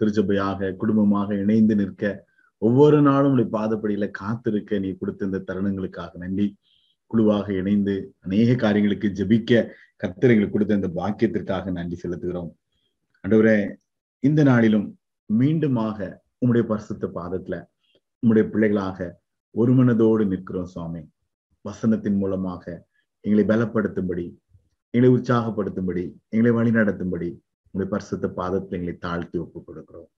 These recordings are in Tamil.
திருச்சபையாக குடும்பமாக இணைந்து நிற்க ஒவ்வொரு நாளும் உடைய பாதப்படியில காத்திருக்க நீ கொடுத்த இந்த தருணங்களுக்காக நன்றி. குழுவாக இணைந்து அநேக காரியங்களுக்கு ஜெபிக்க கர்த்தர் எங்களுக்கு கொடுத்த இந்த பாக்கியத்திற்காக நன்றி செலுத்துகிறோம். அன்றுவரே இந்த நாளிலும் மீண்டுமாக உம்முடைய பரிசுத்த பாதத்துல உம்முடைய பிள்ளைகளாக ஒரு மனதோடு நிற்கிறோம் சுவாமி. வசனத்தின் மூலமாக எங்களை பலப்படுத்தும்படி எங்களை உற்சாகப்படுத்தும்படி எங்களை வழிநடத்தும்படி உங்களுடைய பரிசுத்த பாதத்தை எங்களை தாழ்த்தி ஒப்புக் கொடுக்கிறோம்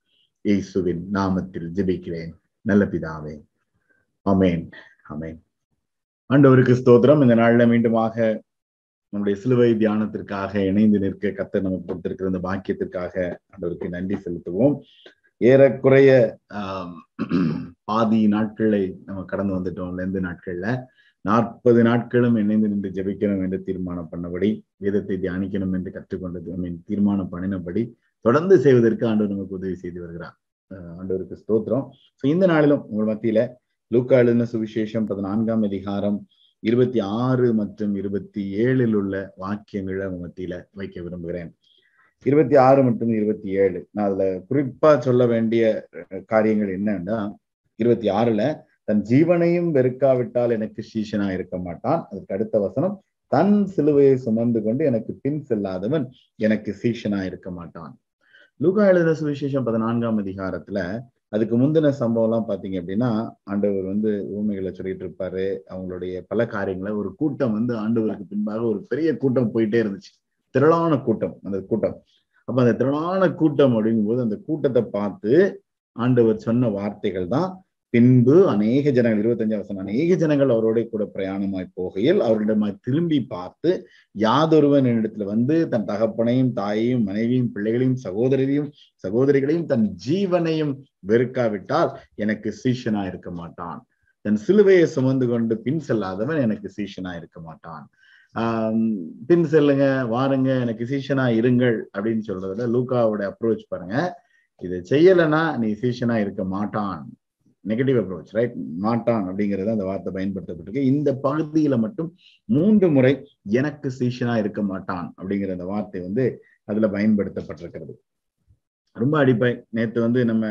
இயேசுவின் நாமத்தில் ஜெபிக்கிறேன். நல்ல பிதாவே. அமேன் அமேன் ஆண்டவருக்கு ஸ்தோத்திரம். இந்த நாள்ல மீண்டுமாக நம்முடைய சிலுவை தியானத்திற்காக இணைந்து நிற்க கத்த நமக்கு கொடுத்திருக்கிற இந்த பாக்கியத்திற்காக ஆண்டவருக்கு நன்றி செலுத்துவோம். ஏறக்குறைய ஆஹ் பாதி நாட்களை நம்ம கடந்து வந்துட்டோம். லெந்து நாட்கள்ல. நாற்பது நாட்களும் இணைந்து நின்று ஜெபிக்கணும் என்று தீர்மானம் பண்ணபடி வேதத்தை தியானிக்கணும் என்று கற்றுக்கொண்டது ஐ மீன் தீர்மானம் பண்ணினபடி தொடர்ந்து செய்வதற்கு ஆண்டவர் நமக்கு உதவி செய்து வருகிறார். ஆண்டவருக்கு ஸ்தோத்திரம். ஸோ இந்த நாளிலும் உங்கள் மத்தியில லூக்கா எழுதின சுவிசேஷம் பதினான்காம் அதிகாரம் இருபத்தி ஆறு மற்றும் இருபத்தி ஏழில் உள்ள வாக்கியங்களை உங்க மத்தியில வைக்க விரும்புகிறேன். இருபத்தி ஆறு மற்றும் இருபத்தி ஏழு. நான் அதுல குறிப்பா சொல்ல வேண்டிய காரியங்கள் என்னன்னா இருபத்தி ஆறுல தன் ஜீவனையும் வெறுக்காவிட்டால் எனக்கு சீஷனா இருக்க மாட்டான். அதுக்கு அடுத்த வசனம் தன் சிலுவையை சுமந்து கொண்டு எனக்கு பின் செல்லாதவன் எனக்கு சீஷனா இருக்க மாட்டான். லூகா எழுதின சுவிசேஷம் பதினான்காம் அதிகாரத்துல அதுக்கு முந்தின சம்பவம் எல்லாம் பாத்தீங்க அப்படின்னா ஆண்டவர் வந்து ஊமைகளை சொல்லிட்டு இருப்பாரு. அவங்களுடைய பல காரியங்களை ஒரு கூட்டம் வந்து ஆண்டவருக்கு பின்பாக ஒரு பெரிய கூட்டம் போயிட்டே இருந்துச்சு. திரளான கூட்டம் அந்த கூட்டம். அப்ப அந்த திரளான கூட்டம் அப்படிங்கும்போது அந்த கூட்டத்தை பார்த்து ஆண்டவர் சொன்ன வார்த்தைகள் தான் பின்பு அநேக ஜனங்கள் இருபத்தஞ்சாம் வசனம் அநேக ஜனங்கள் அவரோட கூட பிரயாணமாய் போகையில் அவர்களிடமாய் திரும்பி பார்த்து யாதொருவன் என்னிடத்துல வந்து தன் தகப்பனையும் தாயையும் மனைவியும் பிள்ளைகளையும் சகோதரியையும் சகோதரிகளையும் தன் ஜீவனையும் வெறுக்காவிட்டால் எனக்கு சீஷனா இருக்க மாட்டான். தன் சிலுவையை சுமந்து கொண்டு பின் செல்லாதவன் எனக்கு சீஷனா இருக்க மாட்டான். ஆஹ் பின் செல்லுங்க வாருங்க எனக்கு சீஷனா இருங்கள் அப்படின்னு சொல்றதுல லூகாவோட அப்ரோச் பாருங்க. இதை செய்யலைன்னா நீ சீஷனா இருக்க மாட்டான். நெகட்டிவ் அப்ரோச் ரைட் மாட்டான் அப்படிங்கறத அந்த வார்த்தை பயன்படுத்தப்பட்டிருக்கு. இந்த பகுதியில மட்டும் மூன்று முறை எனக்கு சீஷனா இருக்க மாட்டான் அப்படிங்கிற அந்த வார்த்தை வந்து அதுல பயன்படுத்தப்பட்டிருக்கிறது. ரொம்ப அடிப்பை. நேற்று வந்து நம்ம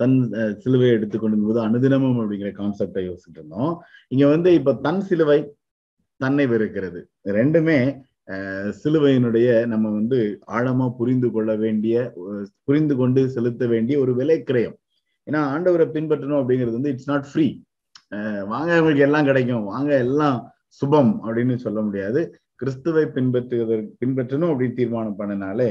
தன் சிலுவை எடுத்துக்கொண்டு போது அனுதினமும் அப்படிங்கிற கான்செப்டை யோசிச்சுட்டு இருந்தோம். இங்க வந்து இப்ப தன் சிலுவை தன்னை வெறுக்கிறது. ரெண்டுமே சிலுவையினுடைய நம்ம வந்து ஆழமா புரிந்து கொள்ள வேண்டிய புரிந்து கொண்டு செலுத்த வேண்டிய ஒரு விலைக்கிரயம். ஏன்னா ஆண்டவரை பின்பற்றணும் அப்படிங்கிறது வந்து இட்ஸ் நாட் ஃப்ரீ வாங்க உங்களுக்கு எல்லாம் கிடைக்கும். வாங்க எல்லாம் சுபம் அப்படின்னு சொல்ல முடியாது. கிறிஸ்துவை பின்பற்றுவதற்கு பின்பற்றணும் அப்படின்னு தீர்மானம் பண்ணனாலே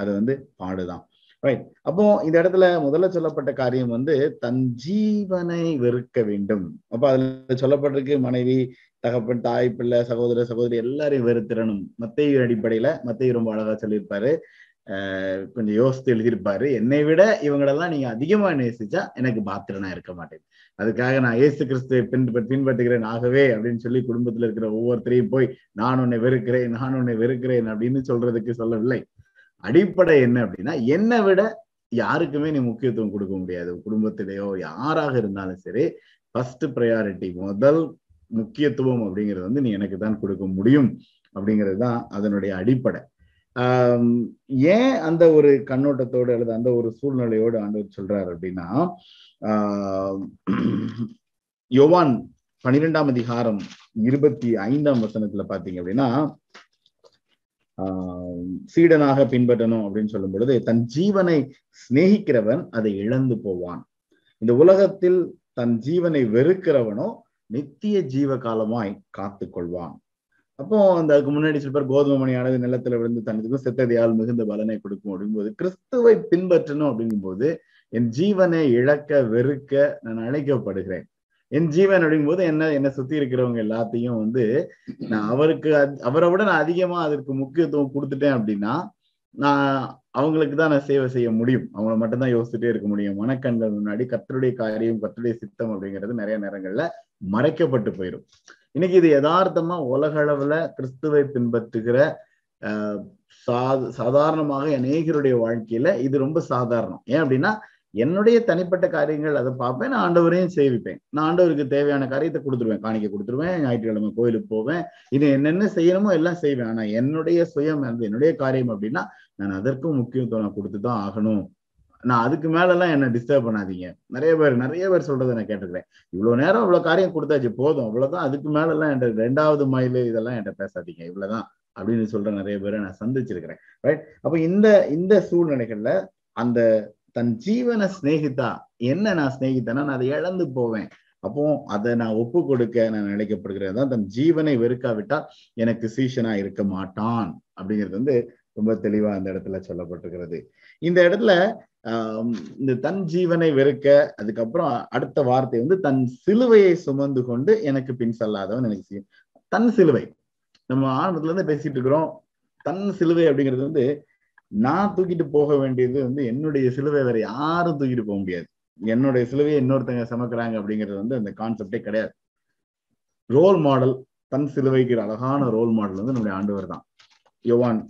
அது வந்து பாடுதான். ரைட் அப்போ இந்த இடத்துல முதல்ல சொல்லப்பட்ட காரியம் வந்து தன் ஜீவனை வெறுக்க வேண்டும். அப்ப அதுல சொல்லப்பட்டிருக்கு மனைவி தகப்பன் தாய் பிள்ளை சகோதர சகோதரி எல்லாரையும் வெறுத்திறனும் மத்திய அடிப்படையில மத்திய ரொம்ப அழகா சொல்லியிருப்பாரு. கொஞ்சம் யோசித்து எழுதியிருப்பாரு. என்னை விட இவங்களெல்லாம் நீங்க அதிகமா நேசிச்சா எனக்கு பாத்திரனா இருக்க மாட்டேன். அதுக்காக நான் ஏசு கிறிஸ்துவை பின்பற்றுகிறேன். ஆகவே அப்படின்னு சொல்லி குடும்பத்துல இருக்கிற ஒவ்வொருத்தரையும் போய் நான் உன்னை வெறுக்கிறேன் நான் உன்னை வெறுக்கிறேன் அப்படின்னு சொல்றதுக்கு சொல்லவில்லை. அடிப்படை என்ன அப்படின்னா என்னை விட யாருக்குமே நீ முக்கியத்துவம் கொடுக்க முடியாது. குடும்பத்திலேயோ யாராக இருந்தாலும் சரி ஃபர்ஸ்ட் ப்ரையாரிட்டி முதல் முக்கியத்துவம் அப்படிங்கிறது வந்து நீ எனக்கு தான் கொடுக்க முடியும் அப்படிங்கிறது தான் அதனுடைய அடிப்படை. ஏன் அந்த ஒரு கண்ணோட்டத்தோடு அல்லது அந்த ஒரு சூழ்நிலையோடு ஆண்டவர் சொல்றாரு அப்படின்னா ஆஹ் யோவான் பனிரெண்டாம் அதிகாரம் இருபத்தி ஐந்தாம் வசனத்துல பாத்தீங்க அப்படின்னா ஆஹ் சீடனாக பின்பற்றணும் அப்படின்னு சொல்லும் பொழுது தன் ஜீவனை சிநேகிக்கிறவன் அதை இழந்து போவான். இந்த உலகத்தில் தன் ஜீவனை வெறுக்கிறவனோ நித்திய ஜீவ காலமாய் காத்து கொள்வான் அப்போ அந்த அதுக்கு முன்னாடி சில கோதுமை மணியானது நிலத்துல விழுந்து தனதுக்கும் செத்ததையால் மிகுந்த பலனை கொடுக்கும் அப்படிங்கும்போது கிறிஸ்துவை பின்பற்றணும் அப்படிங்கும்போது என் ஜீவனை இழக்க வெறுக்க நான் அழைக்கப்படுகிறேன். என் ஜீவன் அப்படிங்கும்போது என்ன என்னை சுத்தி இருக்கிறவங்க எல்லாத்தையும் வந்து நான் அவருக்கு அவரை விட நான் அதிகமா அதற்கு முக்கியத்துவம் கொடுத்துட்டேன் அப்படின்னா நான் அவங்களுக்கு தான் நான் சேவை செய்ய முடியும். அவங்கள மட்டும்தான் யோசிச்சுட்டே இருக்க முடியும். மனக்கண்கள் முன்னாடி கத்தருடைய காரியம் கத்தருடைய சித்தம் அப்படிங்கிறது நிறைய நேரங்கள்ல மறைக்கப்பட்டு போயிடும் இன்னைக்கு இது யதார்த்தமா உலக அளவுல கிறிஸ்துவை பின்பற்றுகிற ஆஹ் சா சாதாரணமாக அநேகருடைய வாழ்க்கையில இது ரொம்ப சாதாரணம். ஏன் அப்படின்னா என்னுடைய தனிப்பட்ட காரியங்கள் அதை பார்ப்பேன் நான் ஆண்டவரையும் சேவிப்பேன். நான் ஆண்டவருக்கு தேவையான காரியத்தை கொடுத்துருவேன். காணிக்க கொடுத்துருவேன் ஞாயிற்றுக்கிழமை கோயிலுக்கு போவேன். இது என்னென்ன செய்யணுமோ எல்லாம் செய்வேன். ஆனா என்னுடைய சுயம் என்னுடைய காரியம் அப்படின்னா நான் அதற்கும் முக்கியத்துவம் நான் கொடுத்துதான் ஆகணும். நான் அதுக்கு மேல எல்லாம் என்ன டிஸ்டர்ப் பண்ணாதீங்க. நிறைய பேர் நிறைய பேர் சொல்றதை நான் கேட்டுக்கிறேன். இவ்வளவு நேரம் இவ்வளவு காரியம் கொடுத்தாச்சு போதும். அவ்வளவுதான். அதுக்கு மேலெல்லாம் என் என்கிட்ட ரெண்டாவது மைல் இதெல்லாம் என்கிட்ட பேசாதீங்க. இவ்வளவுதான் அப்படின்னு சொல்ற நிறைய பேரை நான் சந்திச்சிருக்கிறேன். ரைட் அப்ப இந்த இந்த சூழ்நிலைகள்ல அந்த தன் ஜீவனை சிநேகித்தா என்ன நான் சிநேகித்தேன்னா நான் அதை இழந்து போவேன். அப்போ அதை நான் ஒப்பு கொடுக்க நான் நினைக்கப்படுகிறேன் தான் தன் ஜீவனை வெறுக்காவிட்டால் எனக்கு சீஷனா இருக்க மாட்டான் அப்படிங்கிறது வந்து ரொம்ப தெளிவா அந்த இடத்துல சொல்லப்பட்டிருக்கிறது. இந்த இடத்துல ஆஹ் இந்த தன் ஜீவனை வெறுக்க அதுக்கப்புறம் அடுத்த வார்த்தை வந்து தன் சிலுவையை சுமந்து கொண்டு எனக்கு பின் செல்லாதவன் எனக்கு தன் சிலுவை. நம்ம ஆரம்பத்துல இருந்து பேசிட்டு இருக்கிறோம். தன் சிலுவை அப்படிங்கிறது வந்து நான் தூக்கிட்டு போக வேண்டியது வந்து என்னுடைய சிலுவை வேற யாரும் தூக்கிட்டு போக முடியாது. என்னுடைய சிலுவையை இன்னொருத்தங்க சமக்கிறாங்க அப்படிங்கிறது வந்து அந்த கான்செப்டே கிடையாது. ரோல் மாடல் தன் சிலுவைக்கு அழகான ரோல் மாடல் வந்து நம்முடைய ஆண்டவர் தான். யோவான்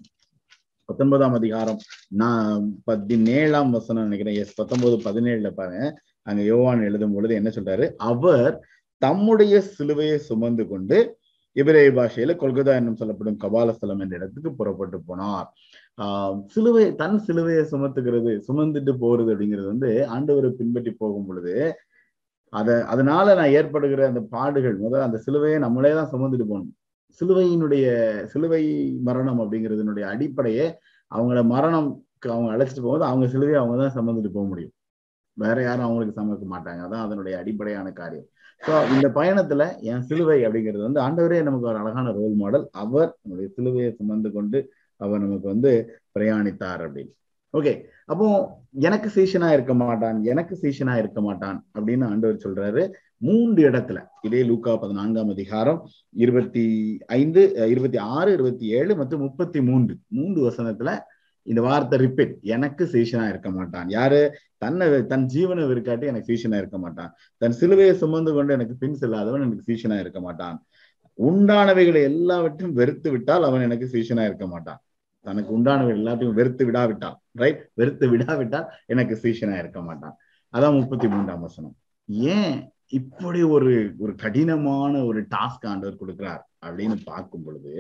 பத்தொன்பதாம் அதிகாரம் நான் பதினேழாம் வசனம் நினைக்கிறேன். எஸ் பத்தொன்பது பதினேழுல பாருங்க. அங்க யோவான் எழுதும் பொழுது என்ன சொல்றாரு? அவர் தம்முடைய சிலுவையை சுமந்து கொண்டு இபிரேய பாஷையில கொல்கத்தா என்னும் சொல்லப்படும் கபாலஸ்தலம் என்ற இடத்துக்கு புறப்பட்டு போனார். ஆஹ் சிலுவை தன் சிலுவையை சுமத்துக்கிறது சுமந்துட்டு போறது அப்படிங்கிறது வந்து ஆண்டவரை பின்பற்றி போகும் பொழுது அத அதனால நான் ஏற்படுகிற அந்த பாடுகள் முதல்ல அந்த சிலுவையை நம்மளே தான் சுமந்துட்டு போகணும். சிலுவையினுடைய சிலுவை மரணம் அப்படிங்கிறதுனுடைய அடிப்படையே அவங்கள மரணம் அவங்க அழைச்சிட்டு போகும்போது அவங்க சிலுவையை அவங்க தான் சம்மந்துட்டு போக முடியும். வேற யாரும் அவங்களுக்கு சமைக்க மாட்டாங்க. அதான் அதனுடைய அடிப்படையான காரியம். ஸோ இந்த பயணத்துல என் சிலுவை அப்படிங்கிறது வந்து ஆண்டவரே நமக்கு ஒரு அழகான ரோல் மாடல் அவர் நம்முடைய சிலுவையை சுமந்து கொண்டு அவர் நமக்கு வந்து பிரயாணித்தார் அப்படின்னு. ஓகே அப்போ எனக்கு சீஷனா இருக்க மாட்டான் எனக்கு சீஷனா இருக்க மாட்டான் அப்படின்னு ஆண்டவர் சொல்றாரு. மூன்று இடத்துல. இதே லூக்கா பதினான்காம் அதிகாரம் இருபத்தி ஐந்து இருபத்தி ஆறு இருபத்தி ஏழு மற்றும் முப்பத்தி மூன்று. மூன்று வசனத்துல இந்த வார்த்தை ரிப்பீட் எனக்கு சீஷனா இருக்க மாட்டான். யாரு? தன்னை தன் ஜீவனை விற்காட்டி எனக்கு சீஷனா இருக்க மாட்டான். தன் சிலுவையை சுமந்து கொண்டு எனக்கு பின் செல்லாதவன் எனக்கு சீஷனா இருக்க மாட்டான். உண்டானவைகளை எல்லாவற்றையும் வெறுத்து விட்டால் அவன் எனக்கு சீஷனா இருக்க மாட்டான். தனக்கு உண்டானவர் எல்லாத்தையும் வெறுத்து விடாவிட்டான் ரைட் வெறுத்து விடாவிட்டால் எனக்கு சீஷனா இருக்க மாட்டான். அதான் முப்பத்தி மூன்றாம் வசனம். ஏன் இப்படி ஒரு ஒரு கடினமான ஒரு டாஸ்க் ஆண்டவர் கொடுக்கிறார் அப்படின்னு பார்க்கும் பொழுது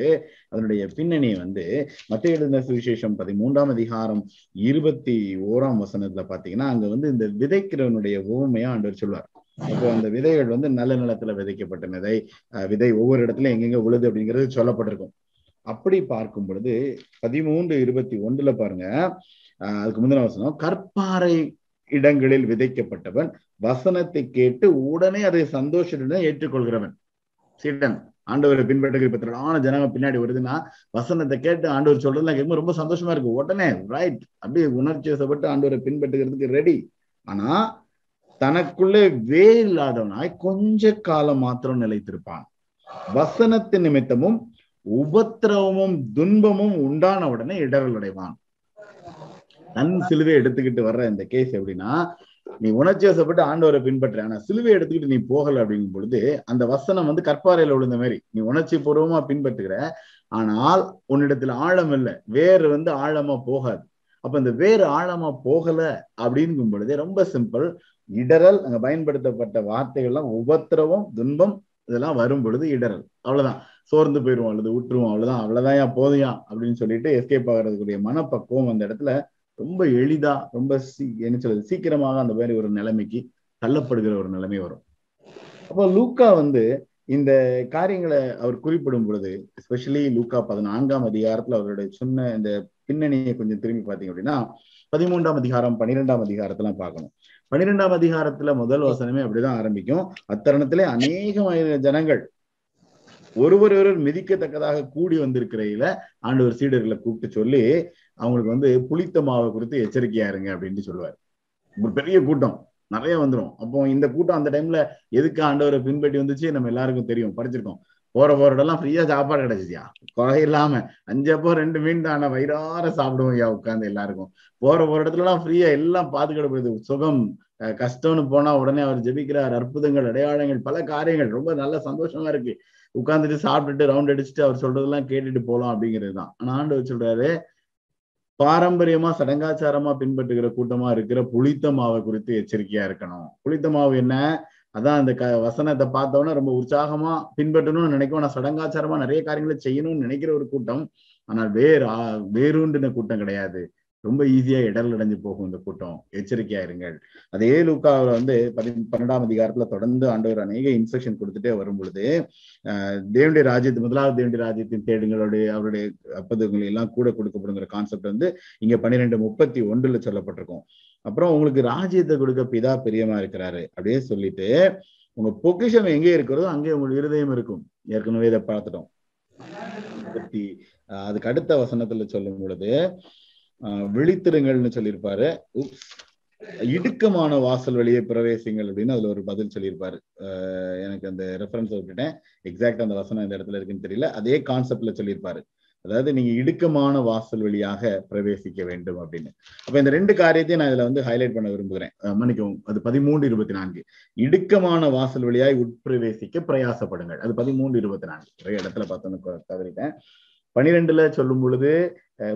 அதனுடைய பின்னணி வந்து மத்திய எழுதின சுவிசேஷம் பதிமூன்றாம் அதிகாரம் இருபத்தி ஓராம் வசனத்துல பாத்தீங்கன்னா அங்க வந்து இந்த விதைக்கிறவனுடைய ஓமையா ஆண்டவர் சொல்வார். அப்போ அந்த விதைகள் வந்து நல்ல நிலத்துல விதைக்கப்பட்ட விதை விதை ஒவ்வொரு இடத்துலயும் எங்கெங்க உழுது அப்படிங்கிறது சொல்லப்பட்டிருக்கும். அப்படி பார்க்கும் பொழுது பதிமூன்று இருபத்தி ஒன்றுல பாருங்க அதுக்கு முந்தின வசனம் கற்பாறை இடங்களில் விதைக்கப்பட்டவன் வசனத்தை கேட்டு உடனே அதை சந்தோஷத்துடன் ஏற்றுக்கொள்கிறவன். சீடன் ஆண்டவரை பின்பற்றுகிற இப்ப ஜனங்க பின்னாடி வருதுன்னா வசனத்தை கேட்டு ஆண்டவர் சொல்றதுலாம் கேட்கும் ரொம்ப சந்தோஷமா இருக்கு. உடனே ரைட் அப்படியே உணர்ச்சி வசப்பட்டு ஆண்டவரை பின்பற்றுகிறதுக்கு ரெடி ஆனா தனக்குள்ளே வேர் இல்லாதவனாய் கொஞ்ச காலம் மாத்திரம் நிலைத்திருப்பான். வசனத்தின் நிமித்தமும் உபத்திரவமும் துன்பமும் உண்டான உடனே இடரல் அடைவான். தன் சிலுவை எடுத்துக்கிட்டு வர்ற இந்த கேஸ் எப்படின்னா நீ உணர்ச்சி வசப்பட்டு ஆண்டவரை பின்பற்ற. ஆனா சிலுவை எடுத்துக்கிட்டு நீ போகல அப்படிங்கும் பொழுது அந்த வசனம் வந்து கற்பாறையில விழுந்த மாதிரி நீ உணர்ச்சி பூர்வமா பின்பற்றுகிற. ஆனால் உன்னிடத்துல ஆழம் இல்லை. வேறு வந்து ஆழமா போகாது. அப்ப இந்த வேறு ஆழமா போகல அப்படிங்கும் பொழுதே ரொம்ப சிம்பிள் இடரல் அங்க பயன்படுத்தப்பட்ட வார்த்தைகள்லாம் உபத்திரவம் துன்பம் இதெல்லாம் வரும் பொழுது இடரல் அவ்வளவுதான். சோர்ந்து போயிடுவோம் அல்லது விட்டுருவோம் அவ்வளவுதான். அவ்வளவுதான் போதையா? அப்படின்னு சொல்லிட்டு எஸ்கேப் ஆகிறதுக்குரிய மனப்பக்குவம் அந்த இடத்துல ரொம்ப எளிதா ரொம்ப சீ என்ன சொல்றது சீக்கிரமாக அந்த மாதிரி ஒரு நிலைமைக்கு தள்ளப்படுகிற ஒரு நிலைமை வரும். அப்போ லூக்கா வந்து இந்த காரியங்களை அவர் குறிப்பிடும் பொழுது எஸ்பெஷலி லூக்கா பதினான்காம் அதிகாரத்துல அவருடைய சொன்ன இந்த பின்னணியை கொஞ்சம் திரும்பி பார்த்தீங்க அப்படின்னா பதிமூன்றாம் அதிகாரம் பன்னிரெண்டாம் அதிகாரத்தெல்லாம் பார்க்கணும். பன்னிரெண்டாம் அதிகாரத்துல முதல் வசனமே அப்படிதான் ஆரம்பிக்கும். அத்தருணத்திலே அநேக ஜனங்கள் ஒருவர் ஒருவர் மிதிக்கத்தக்கதாக கூடி வந்திருக்கிறையில ஆண்டவர் சீடர்களை கூப்பிட்டு சொல்லி அவங்களுக்கு வந்து புளித்த மாவை குறித்து எச்சரிக்கையா இருங்க அப்படின்னு சொல்லுவார். ஒரு பெரிய கூட்டம். நிறைய வந்துடும் அப்போ இந்த கூட்டம் அந்த டைம்ல எதுக்கு ஆண்டவரை பின்பற்றி வந்துச்சு? நம்ம எல்லாருக்கும் தெரியும். படிச்சிருக்கோம். போற போற இடம்லாம் ஃப்ரீயா சாப்பாடு கிடைச்சியா குறை இல்லாம. அஞ்சப்போ ரெண்டு மீன் தானே. வயிறார சாப்பிடுவோம் ஐயா உட்காந்து எல்லாருக்கும். போற போற இடத்துல எல்லாம் ஃப்ரீயா எல்லாம் பாதுகாக்கப்படுது சுகம் கஷ்டம்னு போனா உடனே அவர் ஜெபிக்கிறார். அற்புதங்கள் அடையாளங்கள் பல காரியங்கள். ரொம்ப நல்ல சந்தோஷமா இருக்கு. உட்காந்துட்டு சாப்பிட்டுட்டு ரவுண்ட் அடிச்சுட்டு அவர் சொல்றதெல்லாம் கேட்டுட்டு போகலாம் அப்படிங்கிறது தான். ஆனா ஆண்டவர் சொல்றாரு பாரம்பரியமா சடங்காச்சாரமா பின்பற்றுகிற கூட்டமா இருக்கிற புளித்த மாவை குறித்து எச்சரிக்கையா இருக்கணும். புளித்த மாவு என்ன? அதான் அந்த க வசனத்தை பார்த்தோன்னா ரொம்ப உற்சாகமா பின்பற்றணும்னு நினைக்கும். ஆனா சடங்காச்சாரமா நிறைய காரியங்களை செய்யணும்னு நினைக்கிற ஒரு கூட்டம் ஆனால் வேறு வேறுண்டின கூட்டம் கிடையாது. ரொம்ப ஈஸியா இடல் அடைஞ்சு போகும் இந்த கூட்டம். எச்சரிக்கையா இருங்கள் அதே லூக்காவில் வந்து பதி பன்னெண்டாம் அதிகாரத்துல தொடர்ந்து ஆண்டவர் அநேக இன்ஸ்ட்ரக்ஷன் கொடுத்துட்டே வரும் பொழுது ஆஹ் தேவனுடைய ராஜ்யத்து முதலாவது தேவனுடைய ராஜ்யத்தின் தேடுங்களுடைய அவருடைய அப்பதுகளை எல்லாம் கூட கொடுக்கப்படுங்கிற கான்செப்ட் வந்து இங்க பன்னிரெண்டு முப்பத்தி ஒன்றுல சொல்லப்பட்டிருக்கும். அப்புறம் உங்களுக்கு ராஜ்யத்தை கொடுக்க பிதா பிரியமா இருக்கிறாரு அப்படியே சொல்லிட்டு உங்க பொக்கிஷம் எங்கே இருக்கிறதோ அங்கே உங்களுக்கு இருதயம் இருக்கும். ஏற்கனவே இதை பார்த்துட்டோம். அதுக்கு அடுத்த வசனத்துல சொல்லும் பொழுது விழித்திருங்கள்னு சொல்லியிருப்பாரு. இடுக்கமான வாசல் வழியே பிரவேசிங்கள் அப்படின்னு அதுல ஒரு பதில் சொல்லியிருப்பாரு. எனக்கு அந்த ரெஃபரன்ஸ் விட்டுட்டேன் எக்ஸாக்ட் அந்த வசனம் இந்த இடத்துல இருக்குன்னு தெரியல. அதே கான்செப்ட்ல சொல்லியிருப்பாரு. அதாவது நீங்க இடுக்கமான வாசல் வழியாக பிரவேசிக்க வேண்டும் அப்படின்னு. அப்ப இந்த ரெண்டு காரியத்தையும் நான் இதுல வந்து ஹைலைட் பண்ண விரும்புகிறேன். மன்னிக்கவும் அது பதிமூன்று இருபத்தி நான்கு இடுக்கமான வாசல் வழியாய் உட்பிரவேசிக்க பிரயாசப்படுங்கள். அது பதிமூன்று இருபத்தி நான்கு நிறைய இடத்துல பார்த்தோன்னு தவறிட்டேன் பனிரெண்டுல சொல்லும் பொழுது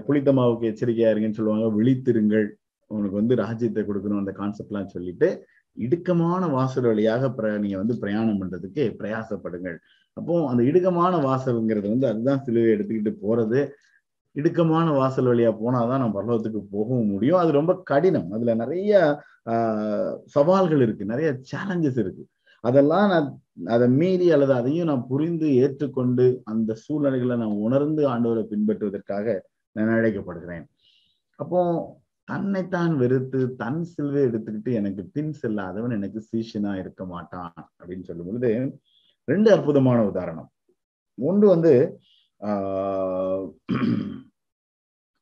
புளித்தமாவுக்கு எச்சரிக்கையா இருங்கன்னு சொல்லுவாங்க. விழித்திருங்கள். உனக்கு வந்து ராஜ்யத்தை கொடுக்கணும் அந்த கான்செப்ட்லாம் சொல்லிட்டு இடுக்கமான வாசல் வழியாக நீங்க வந்து பிரயாணம் பண்றதுக்கு பிரயாசப்படுங்கள். அப்போ அந்த இடுக்கமான வாசல்ங்கிறது வந்து அதுதான் சிலுவை எடுத்துக்கிட்டு போறது. இடுக்கமான வாசல் வழியா போனாதான் நம்ம பரலோகத்துக்கு போகவும் முடியும். அது ரொம்ப கடினம். அதுல நிறைய சவால்கள் இருக்கு. நிறைய சேலஞ்சஸ் இருக்கு. அதெல்லாம் நான் அதை மீறி அல்லது அதையும் நான் புரிந்து ஏற்றுக்கொண்டு அந்த சூழ்நிலைகளை நான் உணர்ந்து ஆண்டவரை பின்பற்றுவதற்காக நான் அழைக்கப்படுகிறேன். அப்போ தன்னைத்தான் வெறுத்து தன் சிலுவை எடுத்துக்கிட்டு எனக்கு பின் செல்லாதவன் எனக்கு சீஷனா இருக்க மாட்டான் அப்படின்னு சொல்லும் பொழுது ரெண்டு அற்புதமான உதாரணம். ஒன்று வந்து ஆஹ்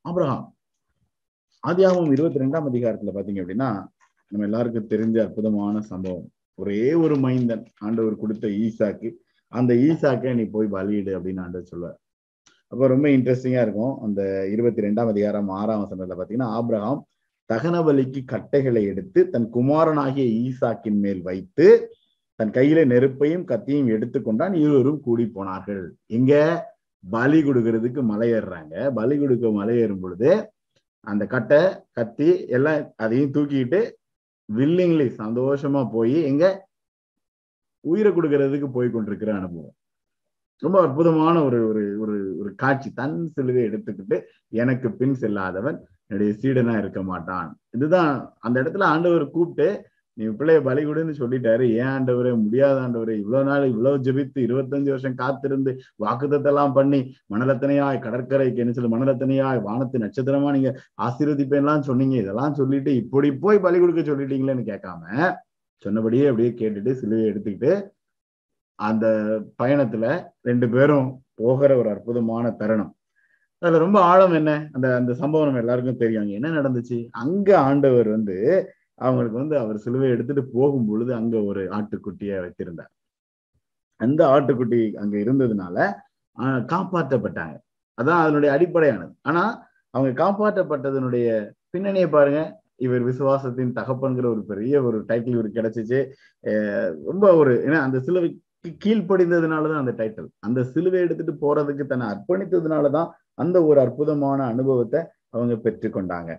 அப்ரஹாம் ஆதியாகவும் இருபத்தி ரெண்டாம் அதிகாரத்துல பாத்தீங்க அப்படின்னா நம்ம எல்லாருக்கும் தெரிஞ்ச அற்புதமான சம்பவம். ஒரே ஒரு மைந்தன் ஆண்டவர் கொடுத்த ஈசாக்கு. அந்த ஈசாக்கை நீ போய் பலியிடு அப்படின்னு ஆண்டவர் சொல்லுவார் அப்போ ரொம்ப இன்ட்ரெஸ்டிங்கா இருக்கும். அந்த இருபத்தி ரெண்டாம் அதிகாரம் ஆறாம் வசனத்துல பாத்தீங்கன்னா ஆப்ரஹாம் தகன பலிக்கு கட்டைகளை எடுத்து தன் குமாரனாகிய ஈசாக்கின் மேல் வைத்து தன் கையில நெருப்பையும் கத்தியும் எடுத்துக்கொண்டான். இருவரும் கூடி போனார்கள். இங்க பலி கொடுக்கறதுக்கு மலை ஏறுறாங்க பலி கொடுக்க மலை பொழுது அந்த கட்டை கத்தி எல்லாம் அதையும் தூக்கிட்டு வில்லிங்லி சந்தோஷமா போய் எங்க உயிரை கொடுக்கறதுக்கு போய் கொண்டிருக்கிற அனுபவம். ரொம்ப அற்புதமான ஒரு ஒரு ஒரு ஒரு காட்சி. தன் சிலுவை எடுத்துக்கிட்டு எனக்கு பின் செல்லாதவன் என்னுடைய சீடனா இருக்க மாட்டான். இதுதான் அந்த இடத்துல ஆண்டவர் கூப்பிட்டு நீ பிள்ளைய பலி கொடுன்னு சொல்லிட்டாரு. ஏன் ஆண்டவரே? முடியாத ஆண்டவரே. இவ்வளவு நாள் இவ்வளவு ஜெபித்து இருபத்தஞ்சு வருஷம் காத்திருந்து வாக்குத்தத்தெல்லாம் பண்ணி மணலத்தனையாய் கடற்கரைக்கு என்ன சொல்லு மணலத்தனையாய் வானத்து நட்சத்திரமா நீங்க ஆசீர்வதிப்பேன்லாம் சொன்னீங்க. இதெல்லாம் சொல்லிட்டு இப்படி போய் பலி கொடுக்க சொல்லிட்டீங்களேன்னு கேட்காம சொன்னபடியே அப்படியே கேட்டுட்டு சிலுவையை எடுத்துக்கிட்டு அந்த பயணத்துல ரெண்டு பேரும் போகிற ஒரு அற்புதமான தருணம். அதுல ரொம்ப ஆழம் என்ன? அந்த அந்த சம்பவம் நம்ம எல்லாருக்கும் தெரியும். அங்க என்ன நடந்துச்சு? அங்க ஆண்டவர் வந்து அவங்களுக்கு வந்து அவர் சிலுவை எடுத்துட்டு போகும் பொழுது அங்க ஒரு ஆட்டுக்குட்டியை வைத்திருந்தார். அந்த ஆட்டுக்குட்டி அங்க இருந்ததுனால காப்பாற்றப்பட்டாங்க. அதான் அதனுடைய அடிப்படையானது. ஆனா அவங்க காப்பாற்றப்பட்டதனுடைய பின்னணியை பாருங்க. இவர் விசுவாசத்தின் தகப்பன்கிற ஒரு பெரிய ஒரு டைட்டில் இவர் கிடைச்சிச்சு. ரொம்ப ஒரு ஏன்னா அந்த சிலுவைக்கு கீழ்ப்படிந்ததுனாலதான் அந்த டைட்டில் அந்த சிலுவை எடுத்துட்டு போறதுக்கு தன்னை அர்ப்பணித்ததுனாலதான் அந்த ஒரு அற்புதமான அனுபவத்தை அவங்க பெற்றுக்கொண்டாங்க.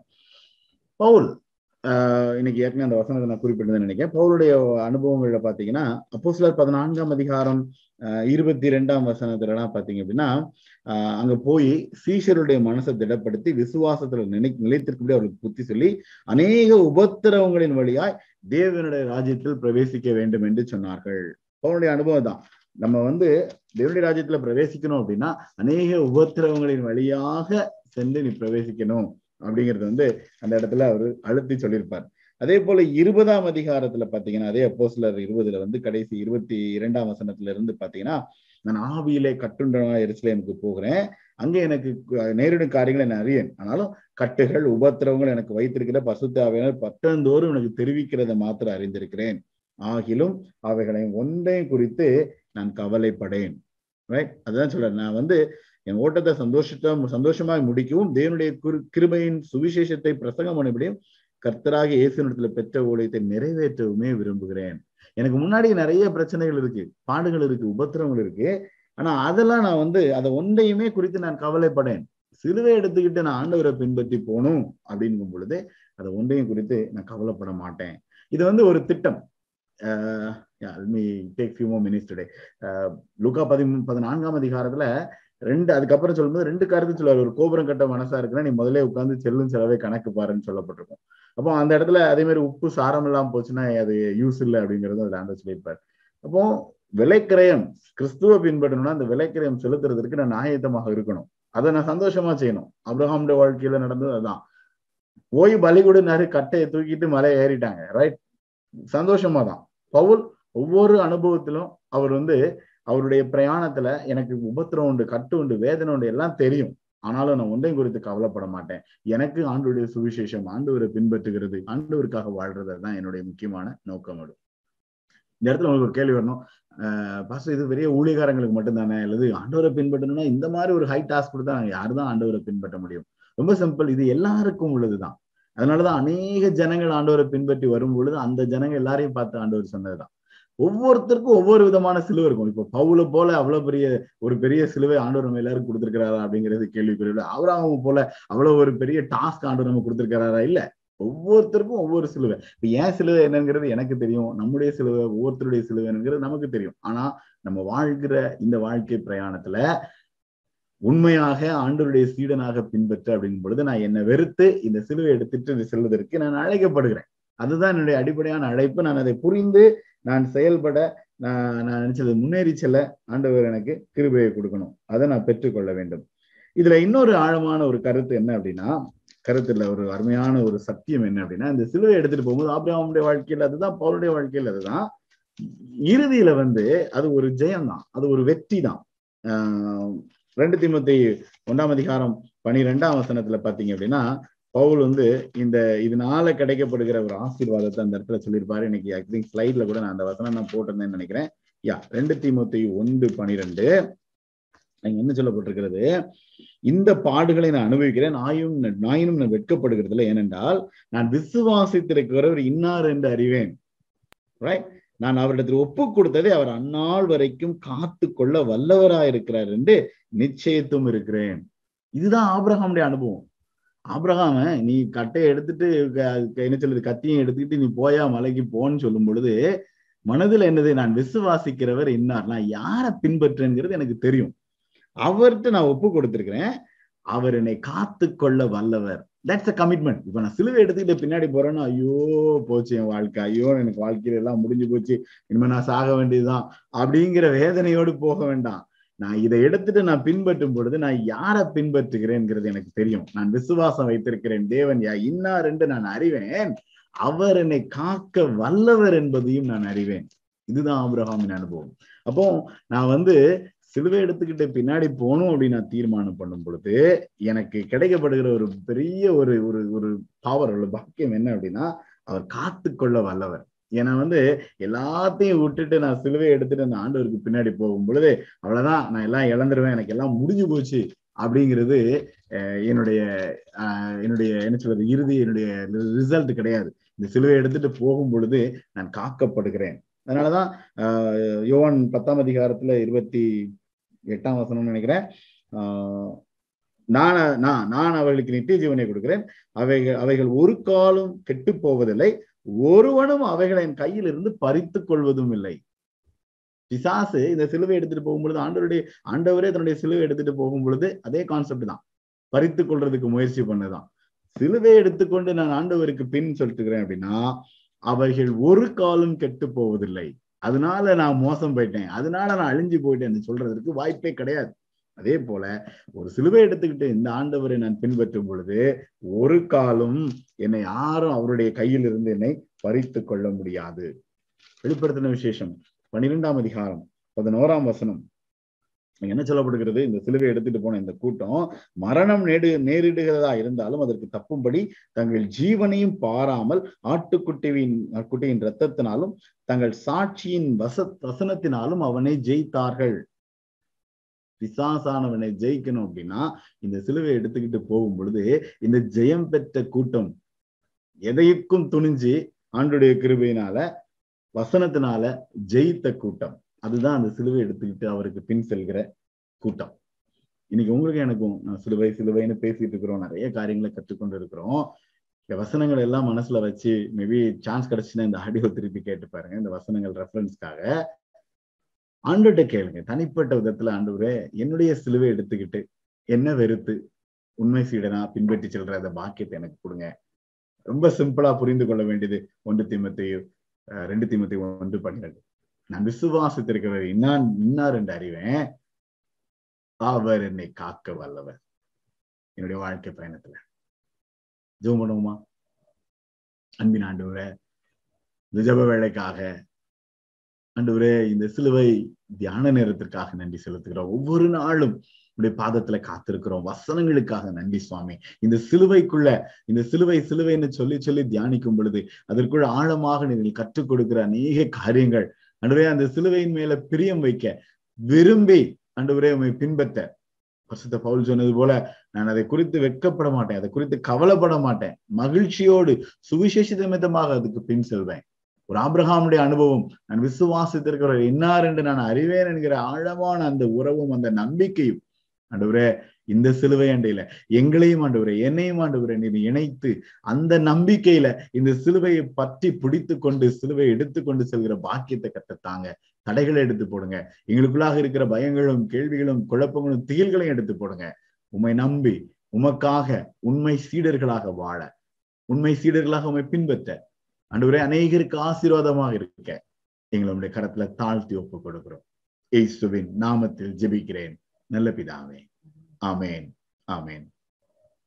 பவுல் இன்னைக்கு ஏற்கனவே அந்த வசனத்தை நான் குறிப்பிட்டதுன்னு நினைக்கிறேன். பவுலுடைய அனுபவங்கள்ல பாத்தீங்கன்னா அப்போ சிலர் பதினான்காம் அதிகாரம் இருபத்தி ரெண்டாம் வசனத்துல எல்லாம் பாத்தீங்க அப்படின்னா ஆஹ் அங்க போய் சீஷருடைய மனசை திடப்படுத்தி விசுவாசத்துல நினை நிலைத்திருக்கக்கூடிய அவருக்கு புத்தி சொல்லி அநேக உபத்திரவங்களின் வழியாய் தேவனுடைய ராஜ்யத்தில் பிரவேசிக்க வேண்டும் என்று சொன்னார்கள். பவுனுடைய அனுபவம் தான் நம்ம வந்து தேவனுடைய ராஜ்யத்துல பிரவேசிக்கணும் அப்படின்னா அநேக உபத்திரவங்களின் வழியாக சென்று நீ பிரவேசிக்கணும். அப்படிங்கிறது வந்து அந்த இடத்துல அவர் அழுத்தி சொல்லியிருப்பார். அதே போல இருபதாம் அதிகாரத்துல பாத்தீங்கன்னா அதே அப்போ சிலர் இருபதுல வந்து கடைசி இருபத்தி இரண்டாம் வசனத்துல இருந்து பாத்தீங்கன்னா நான் ஆவியிலே கட்டுண்டனா எரிசலேமுக்கு போகிறேன். அங்க எனக்கு நேரிடும் காரியங்களை நான் அறியேன் ஆனாலும் கட்டுகள் உபத்திரவங்கள் எனக்கு வைத்திருக்கிற பசுத்தாவினர் பத்தந்தோறும் எனக்கு தெரிவிக்கிறத மாத்திரம் அறிந்திருக்கிறேன். ஆகிலும் அவைகளை ஒன்றையும் குறித்து நான் கவலைப்படேன். ரைட் அதுதான் சொல்றேன் நான் வந்து என் ஓட்டத்தை சந்தோஷத்தை சந்தோஷமாக முடிக்கவும் தேவனுடைய கிருபையின் சுவிசேஷத்தை பிரசங்கம் பண்ணபடியும் கர்த்தராக இயேசுனிடத்துல பெற்ற ஊழியத்தை நிறைவேற்றவுமே விரும்புகிறேன். எனக்கு முன்னாடி நிறைய பிரச்சனைகள் இருக்கு பாடுகள் இருக்கு உபத்திரங்கள் இருக்கு. ஆனா அதெல்லாம் நான் வந்து அதை ஒன்றையுமே குறித்து நான் கவலைப்படேன். சிலுவை எடுத்துக்கிட்டு நான் ஆண்டவரை பின்பற்றி போகணும் அப்படிங்கும் பொழுது அதை ஒன்றையும் குறித்து நான் கவலைப்பட மாட்டேன். இது வந்து ஒரு திட்டம். Take few more minutes today லுகா பதி பதினான்காம் அதிகாரத்துல ரெண்டு அதுக்கப்புறம் சொல்லும்போது ரெண்டு கருத்து சொல்லுவார். ஒரு கோபுரம் கட்ட மனசா இருக்குன்னா நீ முதல்ல உட்காந்து செல்லும் செலவே கணக்கு பாருன்னு சொல்லப்பட்டிருக்கும். அப்போ அந்த இடத்துல அதே மாதிரி உப்பு சாரம் இல்லாமல் போச்சுன்னா அது யூஸ் இல்லை அப்படிங்கறது அதுல ஆண்டு சொல்லியிருப்பார். அப்போ விலைக்கிரயம் கிறிஸ்துவ பின்பற்றணும்னா அந்த விலைக்கிரயம் செலுத்துறதுக்கு நான் நாயத்தமாக இருக்கணும். அதை நான் சந்தோஷமா செய்யணும். அப்ரஹாமுடைய வாழ்க்கையில நடந்தது அதுதான் போய் பலிகுடுனாரு கட்டையை தூக்கிட்டு மலையை ஏறிட்டாங்க ரைட் சந்தோஷமா தான். பவுல் ஒவ்வொரு அனுபவத்திலும் அவர் வந்து அவருடைய பிரயாணத்துல எனக்கு உபத்திரம் உண்டு கட்டு உண்டு வேதனை உண்டு எல்லாம் தெரியும். ஆனாலும் நான் ஒன்றையும் குறித்து கவலைப்பட மாட்டேன். எனக்கு ஆண்டுடைய சுவிசேஷம் ஆண்டவரை பின்பற்றுகிறது ஆண்டவருக்காக வாழ்றது தான் என்னுடைய முக்கியமான நோக்கம் அது. இந்த இடத்துல உங்களுக்கு ஒரு கேள்வி வரணும். பாஸ்டர் இது பெரிய ஊழியக்காரங்களுக்கு மட்டும்தானே? அல்லது ஆண்டவரை பின்பற்றணும்னா இந்த மாதிரி ஒரு ஹை டாஸ்க் கொடுத்தா நாங்கள் யாரு தான் ஆண்டவரை பின்பற்ற முடியும்? ரொம்ப சிம்பிள் இது எல்லாருக்கும் உள்ளதுதான். அதனாலதான் அநேக ஜனங்கள் ஆண்டவரை பின்பற்றி வரும் பொழுது அந்த ஜனங்கள் எல்லாரையும் பார்த்து ஆண்டவர் சொன்னதுதான். ஒவ்வொருத்தருக்கும் ஒவ்வொரு விதமான சிலுவை இருக்கும். இப்போ பவுல போல அவ்வளவு பெரிய ஒரு பெரிய சிலுவை ஆண்டவர் நம்ம எல்லாரும் கொடுத்திருக்கிறாரா அப்படிங்கிறது கேள்விக்குரிய அவராகவும் போல அவ்வளவு ஒரு பெரிய டாஸ்க் ஆண்டவர் நம்ம கொடுத்திருக்கிறாரா? இல்ல. ஒவ்வொருத்தருக்கும் ஒவ்வொரு சிலுவை. இப்ப ஏன் சிலுவை என்னங்கிறது எனக்கு தெரியும். நம்முடைய சிலுவை ஒவ்வொருத்தருடைய சிலுவை என்னங்கிறது நமக்கு தெரியும். ஆனா நம்ம வாழ்கிற இந்த வாழ்க்கை பிரயாணத்துல உண்மையாக ஆண்டருடைய சீடனாக பின்பற்ற அப்படிங்கும் பொழுது நான் என்னை வெறுத்து இந்த சிலுவை எடுத்துட்டு செல்வதற்கு நான் அழைக்கப்படுகிறேன். அதுதான் என்னுடைய அடிப்படையான அழைப்பு. நான் அதை புரிந்து நான் செயல்பட நான் நான் நினைச்சது முன்னேறி செல்ல ஆண்டவர் எனக்கு கிருபையை கொடுக்கணும். அதை நான் பெற்றுக்கொள்ள வேண்டும். இதுல இன்னொரு ஆழமான ஒரு கருத்து என்ன அப்படின்னா கருத்துல ஒரு அருமையான ஒரு சத்தியம் என்ன அப்படின்னா இந்த சிலுவை எடுத்துட்டு போகும்போது ஆபிரகாமுடைய வாழ்க்கையில் அதுதான் பவுருடைய வாழ்க்கையில் அதுதான். இறுதியில வந்து அது ஒரு ஜெயம் தான் அது ஒரு வெற்றி தான் ஆஹ் ரெண்டு திமுத்தி ஒன்றாம் அதிகாரம் பனிரெண்டாம் வசனத்துல பாத்தீங்க அப்படின்னா பவுல் வந்து இந்த இதனால கிடைக்கப்படுகிற ஒரு ஆசீர்வாதத்தை அந்த இடத்துல சொல்லியிருப்பாரு. இன்னைக்கு ஐ திங்க் ஸ்லைட்ல கூட நான் அந்த வசனம் நான் போட்டிருந்தேன்னு நினைக்கிறேன். யா ரெண்டு தீமத்தி ஒன்று பனிரெண்டு. அங்க என்ன சொல்லப்பட்டிருக்கிறது? இந்த பாடுகளை நான் அனுபவிக்கிறேன். நாயும் நாயினும் நான் வெட்கப்படுகிறதுல ஏனென்றால் நான் விசுவாசித்திருக்கிறவர் இன்னார் என்று அறிவேன். ரைட் நான் அவரிடத்தில் ஒப்பு கொடுத்ததை அவர் அந்நாள் வரைக்கும் காத்து கொள்ள வல்லவராயிருக்கிறார் என்று நிச்சயத்தும் இருக்கிறேன். இதுதான் ஆபிரகாமுடைய அனுபவம். ஆப்ரஹாம நீ கட்டையை எடுத்துட்டு என்ன சொல்றது கத்தியும் எடுத்துக்கிட்டு நீ போயா மலைக்கு போன்னு சொல்லும் பொழுது மனதுல என்னது நான் விசுவாசிக்கிறவர் இன்னார். நான் யாரை பின்பற்றுங்கிறது எனக்கு தெரியும். அவர்கிட்ட நான் ஒப்பு கொடுத்திருக்கிறேன். அவர் என்னை காத்து கொள்ள வல்லவர். தட்ஸ் அ கமிட்மெண்ட் இப்ப நான் சிலுவை எடுத்துக்கிட்டு பின்னாடி போறேன்னா ஐயோ போச்சு என் வாழ்க்கை. ஐயோ எனக்கு வாழ்க்கையில எல்லாம் முடிஞ்சு போச்சு. இனிமே நான் சாக வேண்டியதுதான். அப்படிங்கிற வேதனையோடு போக வேண்டாம். நான் இதை எடுத்துட்டு நான் பின்பற்றும் பொழுது நான் யாரை பின்பற்றுகிறேன்ங்கிறது எனக்கு தெரியும். நான் விசுவாசம் வைத்திருக்கிறேன். தேவன் யா இன்னார் என்று நான் அறிவேன். அவர் என்னை காக்க வல்லவர் என்பதையும் நான் அறிவேன். இதுதான் ஆபிரகாமின் அனுபவம். அப்போ நான் வந்து சிலுவை எடுத்துக்கிட்டு பின்னாடி போகணும் அப்படின்னு நான் தீர்மானம் பண்ணும் பொழுது எனக்கு கிடைக்கப்படுகிற ஒரு பெரிய ஒரு ஒரு ஒரு பவர் உள்ள பாக்கியம் என்ன அப்படின்னா அவர் காத்து கொள்ள வல்லவர். ஏன்னா வந்து எல்லாத்தையும் விட்டுட்டு நான் சிலுவையை எடுத்துட்டு அந்த ஆண்டவருக்கு பின்னாடி போகும் பொழுது அவ்வளவுதான் நான் எல்லாம் இழந்துருவேன் எனக்கு எல்லாம் முடிஞ்சு போச்சு அப்படிங்கிறது என்னுடைய என்னுடைய என்ன சொல்றது இறுதி என்னுடைய ரிசல்ட் கிடையாது. இந்த சிலுவை எடுத்துட்டு போகும் பொழுது நான் காக்கப்படுகிறேன். அதனாலதான் யோவான் பத்தாம் அதிகாரத்துல இருபத்தி எட்டாம் வசனம்னு நினைக்கிறேன். ஆஹ் நான் நான் நான் அவர்களுக்கு நித்திய ஜீவனை கொடுக்கிறேன். அவைகள் அவைகள் ஒரு காலம் கெட்டு போவதில்லை. ஒருவனும் அவைகளை என் கையில் இருந்து பறித்து கொள்வதும் இல்லை. பிசாசு இந்த சிலுவை எடுத்துட்டு போகும்பொழுது ஆண்டவருடைய ஆண்டவரே தன்னுடைய சிலுவை எடுத்துட்டு போகும் பொழுது அதே கான்செப்ட் தான். பறித்து கொள்றதுக்கு முயற்சி பண்ணதான். சிலுவை எடுத்துக்கொண்டு நான் ஆண்டவருக்கு பின் சொல்லிட்டுக்கிறேன் அப்படின்னா அவைகள் ஒரு காலம் கெட்டு போவதில்லை. அதனால நான் மோசம் போயிட்டேன். அதனால நான் அழிஞ்சு போயிட்டேன் சொல்றதுக்கு வாய்ப்பே கிடையாது. அதே போல ஒரு சிலுவை எடுத்துக்கிட்டு இந்த ஆண்டவரை நான் பின்பற்றும் பொழுது ஒரு காலம் என்னை யாரும் அவருடைய கையில் இருந்து என்னை பறித்து கொள்ள முடியாது. வெளிப்படுத்தின விசேஷம் பன்னிரெண்டாம் அதிகாரம் பதினோராம் வசனம். என்ன சொல்லப்படுகிறது? இந்த சிலுவை எடுத்துட்டு போன இந்த கூட்டம் மரணம் நேடு நேரிடுகிறதா இருந்தாலும் அதற்கு தப்பும்படி தங்கள் ஜீவனையும் பாராமல் ஆட்டுக்குட்டியின் குட்டியின் ரத்தத்தினாலும் தங்கள் சாட்சியின் வச வசனத்தினாலும் அவனை ஜெயித்தார்கள். பிசாசானவனை ஜெயிக்கணும் அப்படின்னா இந்த சிலுவை எடுத்துக்கிட்டு போகும் பொழுது இந்த ஜெயம் பெற்ற கூட்டம் எதைக்கும் துணிஞ்சு ஆண்டுடைய கிருபையினால வசனத்தினால ஜெயித்த கூட்டம். அதுதான் அந்த சிலுவை எடுத்துக்கிட்டு அவருக்கு பின் செல்கிற கூட்டம். இன்னைக்கு உங்களுக்கு எனக்கும் நான் சிலுவை சிலுவைன்னு பேசிட்டு இருக்கிறோம். நிறைய காரியங்களை கற்றுக்கொண்டு இருக்கிறோம் இந்த வசனங்கள் எல்லாம் மனசுல வச்சு மேபி சான்ஸ் கிடைச்சுன்னா இந்த ஆடியோ திருப்பி கேட்டு பாருங்க. இந்த வசனங்கள் ரெஃபரன்ஸ்க்காக ஆண்டுகிட்ட கேளுங்க. தனிப்பட்ட விதத்துல ஆண்டவரே என்னுடைய சிலுவை எடுத்துக்கிட்டு என்ன வெறுத்து உண்மை சீடனா பின்பற்றி செல்ற அந்த பாக்கியத்தை எனக்கு கொடுங்க. ரொம்ப சிம்பிளா புரிந்து கொள்ள வேண்டியது ஒன்று தீமத்தையும் ரெண்டு தீமத்தையும் ஒன்று பன்னிரண்டு. நான் விசுவாசத்திருக்கிறவர் இன்னான் இன்னார் என்று அறிவேன். அவர் என்னை காக்க வல்லவர். என்னுடைய வாழ்க்கை பயணத்துல. ஜூம் பண்ணுவோமா? அன்பின் ஆண்டு இந்த ஜப வேலைக்காக ஆண்டவரே இந்த சிலுவை தியான நேரத்திற்காக நன்றி செலுத்துகிறோம். ஒவ்வொரு நாளும் உடைய பாதத்துல காத்திருக்கிறோம். வசனங்களுக்காக நன்றி சுவாமி. இந்த சிலுவைக்குள்ள இந்த சிலுவை சிலுவைன்னு சொல்லி சொல்லி தியானிக்கும் பொழுது அதற்குள்ள ஆழமாக நீங்கள் கற்றுக் கொடுக்கிற அநேக காரியங்கள். அன்றுவரே அந்த சிலுவையின் மேல பிரியம் வைக்க விரும்பி அன்றுவரே உண்மை பின்பற்ற. பசுத்த பவுல் சொன்னது போல நான் அதை குறித்து வெட்கப்பட மாட்டேன். அதை குறித்து கவலைப்பட மாட்டேன். மகிழ்ச்சியோடு சுவிசேஷ அதுக்கு பின் செல்வேன். ஒரு ஆப்ரஹாமுடைய அனுபவம். நான் விசுவாசித்திருக்கிற இன்னார் என்று நான் அறிவேன் என்கிற ஆழமான அந்த உறவும் அந்த நம்பிக்கையும். ஆண்டவரே இந்த சிலுவை அண்டையில எங்களையும் ஆண்டவரே என்னையும் ஆண்டவரே நீர் இணைத்து அந்த நம்பிக்கையில இந்த சிலுவையை பற்றி பிடித்து கொண்டு சிலுவை எடுத்துக்கொண்டு செல்கிற பாக்கியத்தை கட்டத்தாங்க தடைகளை எடுத்து போடுங்க. எங்களுக்குள்ளாக இருக்கிற பயங்களும் கேள்விகளும் குழப்பங்களும் திகில்களையும் எடுத்து போடுங்க. உண்மை நம்பி உமக்காக உண்மை சீடர்களாக வாழ உண்மை சீடர்களாக உண்மை பின்பற்ற அன்றுவரே அநேகருக்கு ஆசீர்வாதமாக இருக்க எங்களுடைய கரத்துல தாழ்த்தி ஒப்பு கொடுக்கிறோம் ஏசுவின் நாமத்தில் ஜெபிக்கிறேன். நல்ல பிதாவே. ஆமேன். ஆமேன்.